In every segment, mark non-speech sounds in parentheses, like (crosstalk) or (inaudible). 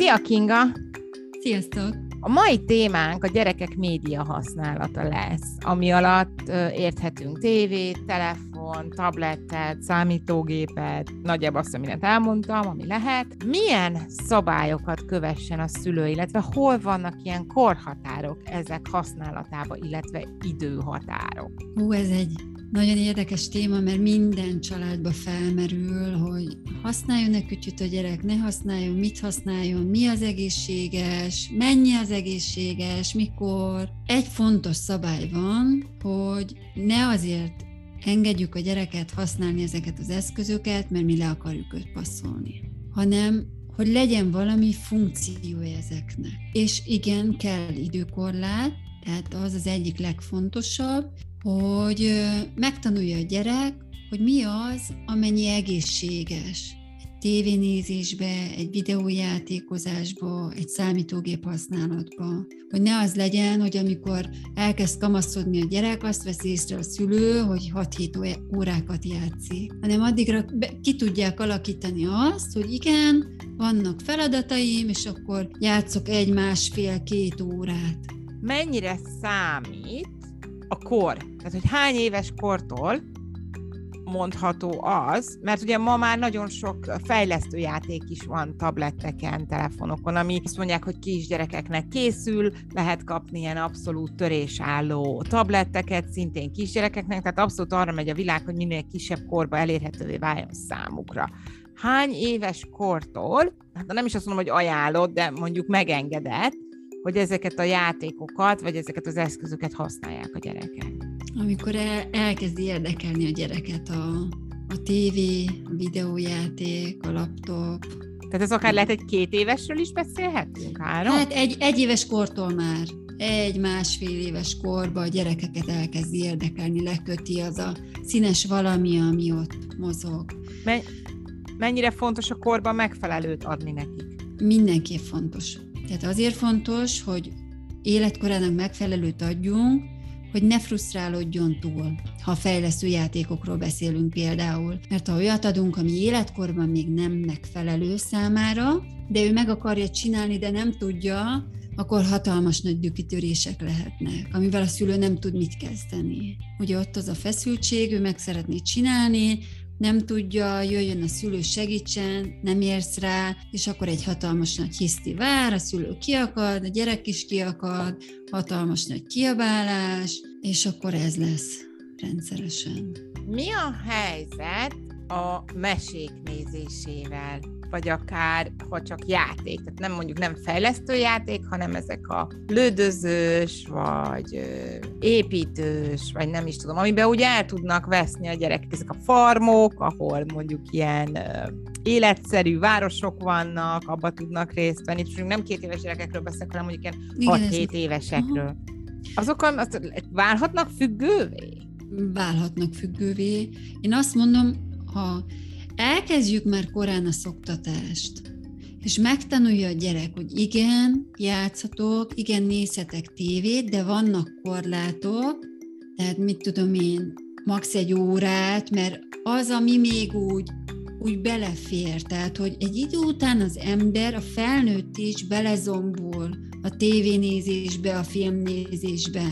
Szia Kinga! Sziasztok! A mai témánk a gyerekek média használata lesz, ami alatt érthetünk tévét, telefon, tabletet, számítógépet, nagyjából azt, amit elmondtam, ami lehet. Milyen szabályokat kövessen a szülő, illetve hol vannak ilyen korhatárok ezek használatába, illetve időhatárok? Hú, ez egy nagyon érdekes téma, mert minden családba felmerül, hogy használjon-e kütyüt a gyerek, ne használjon, mit használjon, mi az egészséges, mennyi az egészséges, mikor. Egy fontos szabály van, hogy ne azért engedjük a gyereket használni ezeket az eszközöket, mert mi le akarjuk őt passzolni, hanem hogy legyen valami funkciója ezeknek. És igen, kell időkorlát, tehát az az egyik legfontosabb, hogy megtanulja a gyerek, hogy mi az, amennyi egészséges. Egy tévénézésbe, egy videójátékozásba, egy számítógép használatba. Hogy ne az legyen, hogy amikor elkezd kamaszodni a gyerek, azt veszi észre a szülő, hogy 6-7 órákat játszik. Hanem addigra ki tudják alakítani azt, hogy igen, vannak feladataim, és akkor játszok egy másfél-két órát. Mennyire számít a kor. Tehát, hogy hány éves kortól mondható az, mert ugye ma már nagyon sok fejlesztő játék is van tabletteken, telefonokon, ami azt mondják, hogy kisgyerekeknek készül, lehet kapni ilyen abszolút törésálló tabletteket, szintén kisgyerekeknek, tehát abszolút arra megy a világ, hogy minél kisebb korba elérhetővé váljon számukra. Hány éves kortól, hát nem is azt mondom, hogy ajánlott, de mondjuk megengedett, hogy ezeket a játékokat, vagy ezeket az eszközöket használják a gyerekek. Amikor el, elkezdi érdekelni a gyereket a, a tévé, a videójáték, a laptop. Tehát ez akár lehet egy két évesről is beszélhetünk? Három? Hát egy, egy éves kortól már egy másfél éves korban a gyerekeket elkezdi érdekelni, leköti az a színes valami, ami ott mozog. Mennyire fontos a korban megfelelőt adni nekik? Mindenképp fontos. Tehát azért fontos, hogy életkorának megfelelőt adjunk, hogy ne frusztrálódjon túl, ha fejlesztő játékokról beszélünk például. Mert ha olyat adunk, ami életkorban még nem megfelelő számára, de ő meg akarja csinálni, de nem tudja, akkor hatalmas nagy dükitörések lehetnek, amivel a szülő nem tud mit kezdeni. Ugye ott az a feszültség, ő meg szeretné csinálni, nem tudja, jöjjön a szülő segítsen, nem érsz rá, és akkor egy hatalmas nagy hiszti vár, a szülő kiakad, a gyerek is kiakad, hatalmas nagy kiabálás, és akkor ez lesz rendszeresen. Mi a helyzet a mesék nézésével? Vagy akár, ha csak játék, tehát nem mondjuk nem fejlesztő játék, hanem ezek a lődözős, vagy építős, vagy nem is tudom, amiben úgy el tudnak veszni a gyerekek, ezek a farmok, ahol mondjuk ilyen életszerű városok vannak, abba tudnak részt venni, és nem két éves gyerekekről beszélek, hanem mondjuk ilyen 6-7 évesekről. Azokon az, válhatnak függővé? Válhatnak függővé. Én azt mondom, ha elkezdjük már korán a szoktatást, és megtanulja a gyerek, hogy igen, játszhatok, igen, nézhetek tévét, de vannak korlátok, tehát mit tudom én, max. egy órát, mert az, ami még úgy, úgy belefér, tehát hogy egy idő után az ember, a felnőtt is belezombul a tévénézésbe, a filmnézésbe.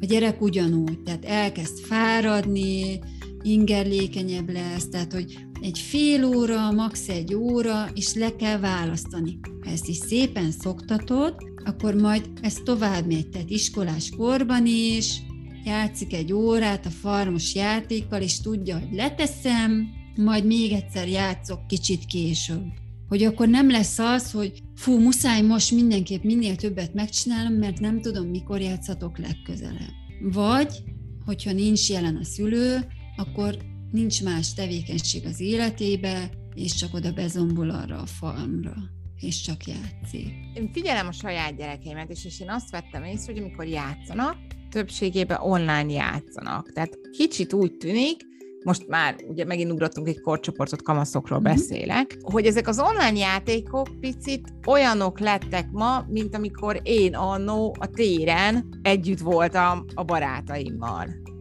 A gyerek ugyanúgy, tehát elkezd fáradni, ingerlékenyebb lesz, tehát hogy egy fél óra, max. egy óra, és le kell választani. Ha ezt is szépen szoktatod, akkor majd ez tovább megy, tehát iskolás korban is, játszik egy órát a farmos játékkal, és tudja, hogy leteszem, majd még egyszer játszok kicsit később. Hogy akkor nem lesz az, hogy fú, muszáj most mindenképp minél többet megcsinálnom, mert nem tudom, mikor játszhatok legközelebb. Vagy, hogyha nincs jelen a szülő, akkor nincs más tevékenység az életébe, és csak oda bezombol arra a falmra és csak játszik. Én figyelem a saját gyerekeimet, és, és én azt vettem észre, hogy amikor játszanak, többségében online játszanak. Tehát kicsit úgy tűnik, most már ugye megint ugrottunk egy korcsoportot, kamaszokról mm-hmm. beszélek, hogy ezek az online játékok picit olyanok lettek ma, mint amikor én annó a téren együtt voltam a barátaimmal.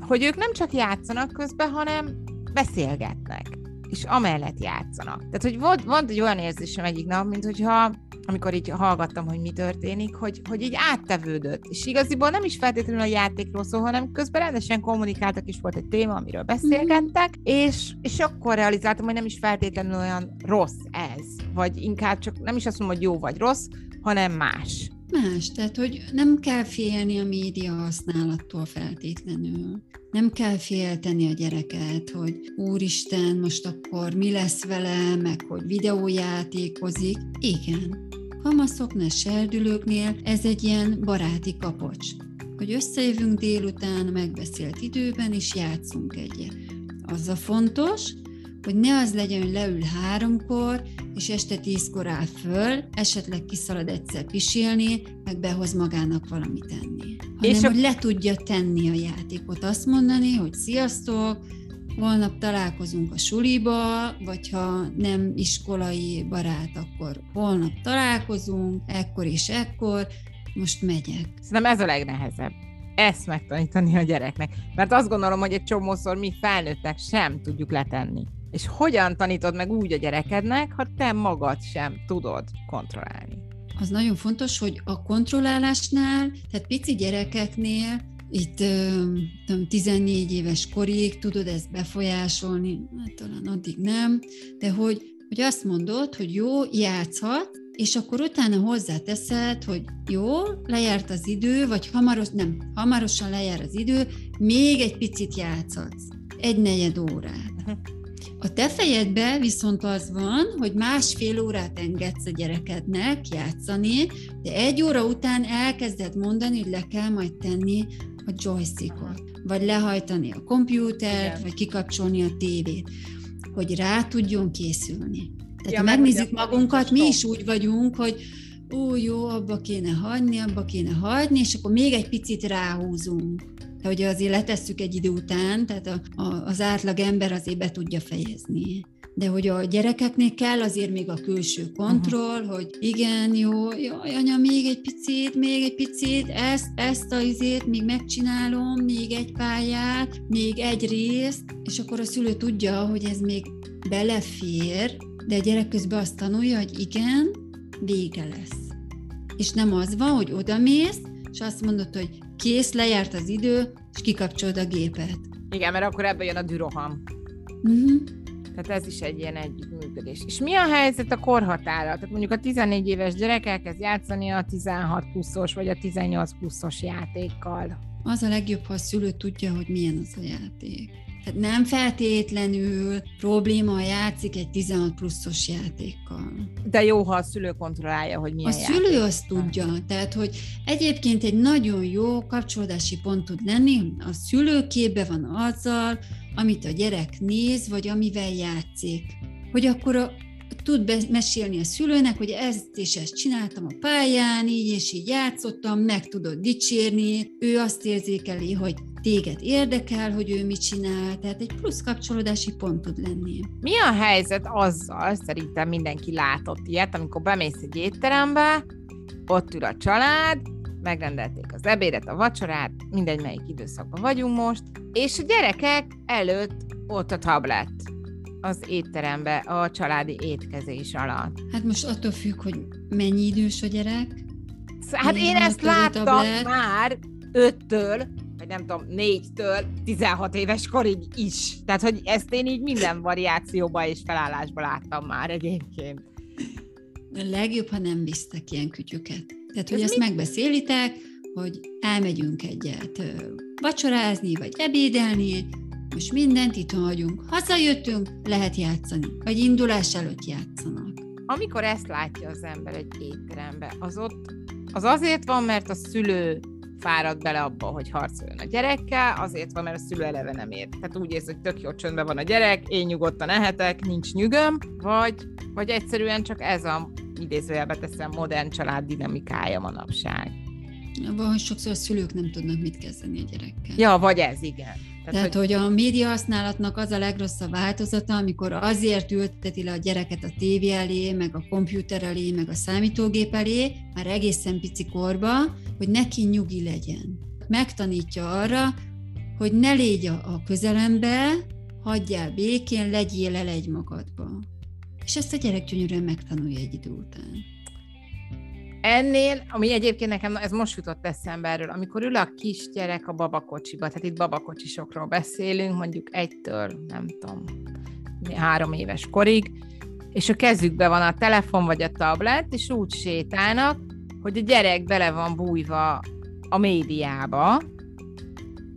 Hogy ők nem csak játszanak közben, hanem beszélgetnek. és amellett játszanak. Tehát, hogy volt, volt egy olyan érzésem egyik nap, mint hogyha amikor így hallgattam, hogy mi történik, hogy, hogy így áttevődött. És igaziból nem is feltétlenül a játékról szól, hanem közben rendesen kommunikáltak, és volt egy téma, amiről beszélgettek, és, és akkor realizáltam, hogy nem is feltétlenül olyan rossz ez, vagy inkább csak nem is azt mondom, hogy jó vagy rossz, hanem más. Más, tehát hogy nem kell félni a média használattól feltétlenül. Nem kell félteni a gyereket, hogy úristen, most akkor mi lesz vele, meg hogy videójátékozik. Igen, kamaszoknál, serdülőknél ez egy ilyen baráti kapocs, hogy összejövünk délután megbeszélt időben, és játszunk egyet. Az a fontos, hogy ne az legyen, hogy leül háromkor, és este tízkor áll föl, esetleg kiszalad egyszer pisilni, meg behoz magának valamit enni. Hanem, és a... hogy le tudja tenni a játékot, azt mondani, hogy sziasztok, holnap találkozunk a suliba, vagy ha nem iskolai barát, akkor holnap találkozunk, ekkor és ekkor, most megyek. Szerintem ez a legnehezebb. Ezt megtanítani a gyereknek. Mert azt gondolom, hogy egy csomószor mi felnőttek sem tudjuk letenni. És hogyan tanítod meg úgy a gyerekednek, ha te magad sem tudod kontrollálni? Az nagyon fontos, hogy a kontrollálásnál, tehát pici gyerekeknél itt tudom, 14 éves korig tudod ezt befolyásolni, hát talán addig nem, de hogy, hogy azt mondod, hogy jó, játszhat, és akkor utána hozzáteszed, hogy jó, lejárt az idő, vagy hamaros, nem, hamarosan lejár az idő, még egy picit játszhatsz. Egy negyed órát. A te fejedbe viszont az van, hogy másfél órát engedsz a gyerekednek játszani, de egy óra után elkezded mondani, hogy le kell majd tenni a joystickot, vagy lehajtani a kompjútert, Igen. vagy kikapcsolni a tévét, hogy rá tudjon készülni. Tehát ja, ha megnézzük magunkat, mi is úgy vagyunk, hogy ó, jó, abba kéne hagyni, abba kéne hagyni, és akkor még egy picit ráhúzunk. De hogy azért letesszük egy idő után, tehát a, a, az átlag ember azért be tudja fejezni de hogy a gyerekeknél kell azért még a külső kontroll, uh-huh. hogy igen, jó, jaj, anya, még egy picit, még egy picit, ezt, ezt a izét még megcsinálom, még egy pályát, még egy részt, és akkor a szülő tudja, hogy ez még belefér, de a gyerek közben azt tanulja, hogy igen, vége lesz. És nem az van, hogy odamész, és azt mondod, hogy kész, lejárt az idő, és kikapcsolod a gépet. Igen, mert akkor ebben jön a düroham. Uh-huh. Tehát ez is egy ilyen együttműködés. És mi a helyzet a korhatára? Tehát mondjuk a 14 éves gyerek elkezd játszani a 16 pluszos vagy a 18 pluszos játékkal. Az a legjobb, ha a szülő tudja, hogy milyen az a játék. Tehát nem feltétlenül probléma, játszik egy 16 pluszos játékkal. De jó, ha a szülő kontrollálja, hogy milyen A játék. szülő azt tudja, tehát hogy egyébként egy nagyon jó kapcsolódási pont tud lenni, a szülő képbe van azzal, amit a gyerek néz, vagy amivel játszik. Hogy akkor a, tud mesélni a szülőnek, hogy ezt és ezt csináltam a pályán, így és így játszottam, meg tudod dicsérni, ő azt érzékeli, hogy téged érdekel, hogy ő mit csinál, tehát egy plusz kapcsolódási pont tud lenni. Mi a helyzet azzal, szerintem mindenki látott ilyet, amikor bemész egy étterembe, ott ül a család, megrendelték az ebédet, a vacsorát, mindegy melyik időszakban vagyunk most, és a gyerekek előtt ott a tablet az étterembe a családi étkezés alatt. Hát most attól függ, hogy mennyi idős a gyerek. Hát én ezt láttam tablet. már öttől, vagy nem tudom, négytől 16 éves korig is. Tehát, hogy ezt én így minden variációban és felállásban láttam már egyébként. A legjobb, ha nem visztek ilyen kütyüket. Tehát, hogy Ez ezt megbeszélitek, hogy elmegyünk egyet vacsorázni, vagy ebédelni, most mindent itt hagyunk. Hazajöttünk, lehet játszani, vagy indulás előtt játszanak. Amikor ezt látja az ember egy étterembe, az ott az azért van, mert a szülő fárad bele abba, hogy harcoljon a gyerekkel, azért van, mert a szülő eleve nem ért. Tehát úgy érzi, hogy tök jó csöndben van a gyerek, én nyugodtan ehetek, nincs nyugöm, vagy, vagy egyszerűen csak ez a idézőjelbe teszem modern család dinamikája manapság. Van, hogy sokszor a szülők nem tudnak mit kezdeni a gyerekkel. Ja, vagy ez, igen. Tehát, Tehát hogy... hogy a média használatnak az a legrosszabb változata, amikor azért ülteti le a gyereket a tévé elé, meg a kompjúter elé, meg a számítógép elé, már egészen pici korba, hogy neki nyugi legyen. Megtanítja arra, hogy ne légy a közelembe, hagyjál békén, legyél el egy magadba. És ezt a gyerek gyönyörűen megtanulja egy idő után. Ennél, ami egyébként nekem, ez most jutott eszembe erről, amikor ül a kisgyerek a babakocsiba, tehát itt babakocsisokról beszélünk, mondjuk egytől, nem tudom, három éves korig, és a kezükbe van a telefon vagy a tablet, és úgy sétálnak, hogy a gyerek bele van bújva a médiába,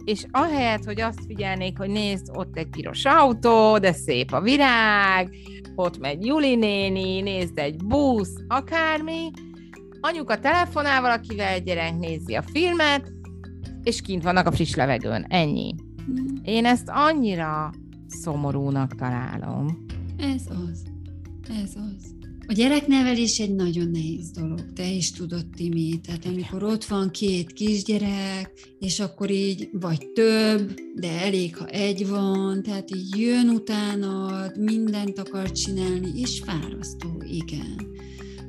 és ahelyett, hogy azt figyelnék, hogy nézd, ott egy piros autó, de szép a virág, ott megy Juli néni, nézd egy busz, akármi, anyuka telefonál valakivel, egy gyerek nézi a filmet, és kint vannak a friss levegőn. Ennyi. Mm. Én ezt annyira szomorúnak találom. Ez az. Ez az. A gyereknevelés egy nagyon nehéz dolog, te is tudod, Timi. Tehát amikor ott van két kisgyerek, és akkor így vagy több, de elég, ha egy van, tehát így jön utánad, mindent akar csinálni, és fárasztó, igen.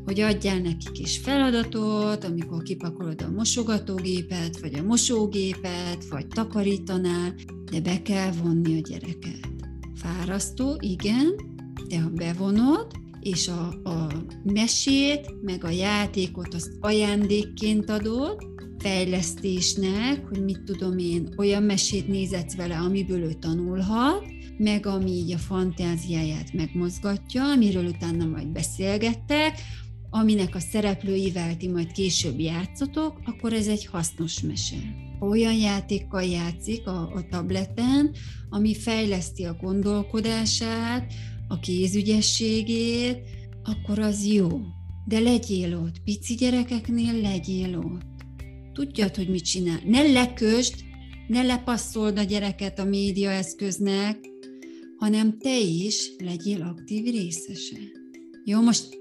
Hogy adjál nekik is feladatot, amikor kipakolod a mosogatógépet, vagy a mosógépet, vagy takarítanál, de be kell vonni a gyereket. Fárasztó, igen, de ha bevonod, és a, a mesét, meg a játékot azt ajándékként adod, fejlesztésnek, hogy mit tudom én, olyan mesét nézetsz vele, amiből ő tanulhat, meg ami így a fantáziáját megmozgatja, amiről utána majd beszélgettek, aminek a szereplőivel ti majd később játszotok, akkor ez egy hasznos mese. Olyan játékkal játszik a, a tableten, ami fejleszti a gondolkodását, a kézügyességét, akkor az jó. De legyél ott, pici gyerekeknél legyél ott. Tudjad, hogy mit csinál. Ne lekösd, ne lepasszold a gyereket a média eszköznek, hanem te is legyél aktív részese. Jó, most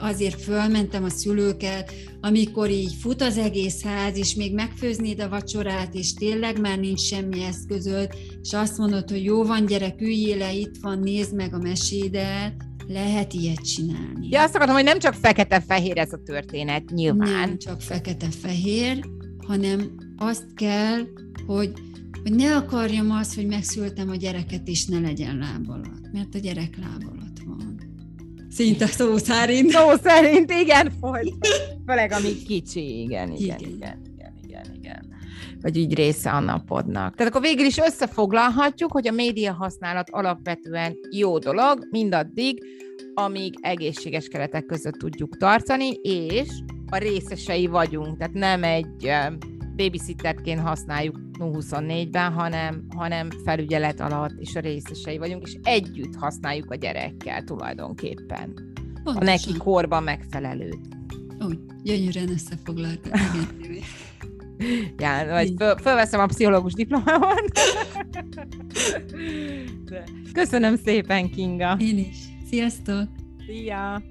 azért fölmentem a szülőket, amikor így fut az egész ház, és még megfőznéd a vacsorát, és tényleg már nincs semmi eszközöd, és azt mondod, hogy jó van, gyerek, üljél le, itt van, nézd meg a mesédet, lehet ilyet csinálni. Ja, azt akartam, hogy nem csak fekete-fehér ez a történet, nyilván. Nem csak fekete-fehér, hanem azt kell, hogy, hogy ne akarjam azt, hogy megszültem a gyereket, és ne legyen lábalat, mert a gyerek lábalat. Szinte szó szerint. Szó szerint, igen, folyt. Főleg amíg kicsi, igen, igen, igen, igen, igen, igen, igen. Vagy így része a napodnak. Tehát akkor végül is összefoglalhatjuk, hogy a média használat alapvetően jó dolog, mindaddig, amíg egészséges keretek között tudjuk tartani, és a részesei vagyunk, tehát nem egy babysitterként használjuk 24-ben, hanem, hanem felügyelet alatt is a részesei vagyunk, és együtt használjuk a gyerekkel tulajdonképpen. Pontosan. A neki korban megfelelőt. Úgy, gyönyörűen összefoglaltad. (laughs) ja, vagy föl, fölveszem a pszichológus diplomámat. (laughs) Köszönöm szépen, Kinga. Én is. Sziasztok! Szia!